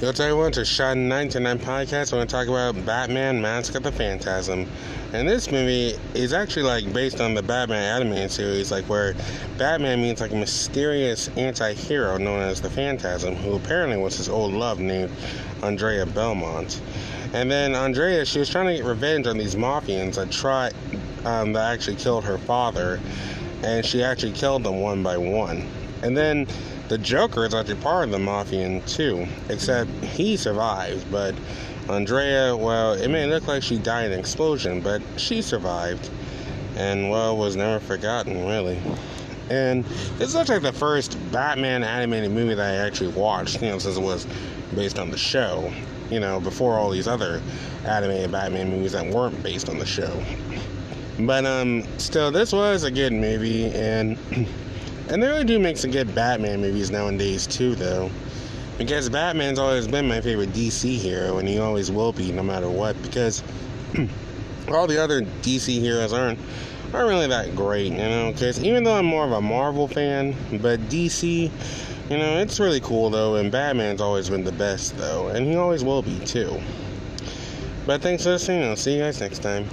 Yo, today everyone to Shot 99 Podcast. We're going to talk about Batman Mask of the Phantasm. And this movie is actually like based on the Batman animated series, like where Batman means like a mysterious anti hero known as the Phantasm, who apparently was his old love named Andrea Belmont. And then Andrea, she was trying to get revenge on these Mafians that tried, um, that actually killed her father. And she actually killed them one by one. And then the Joker is actually part of the Mafia too, except he survived. But Andrea, well, it may look like she died in an explosion, but she survived, and well, was never forgotten, really. And this looks like the first Batman animated movie that I actually watched, you know, since it was based on the show. You know, before all these other animated Batman movies that weren't based on the show. But um, still, this was a good movie, and And they really do make some good Batman movies nowadays, too, though. Because Batman's always been my favorite DC hero, and he always will be, no matter what. Because all the other DC heroes aren't aren't really that great, you know. Because even though I'm more of a Marvel fan, but DC, you know, it's really cool though. And Batman's always been the best, though, and he always will be too. But thanks for listening. I'll see you guys next time.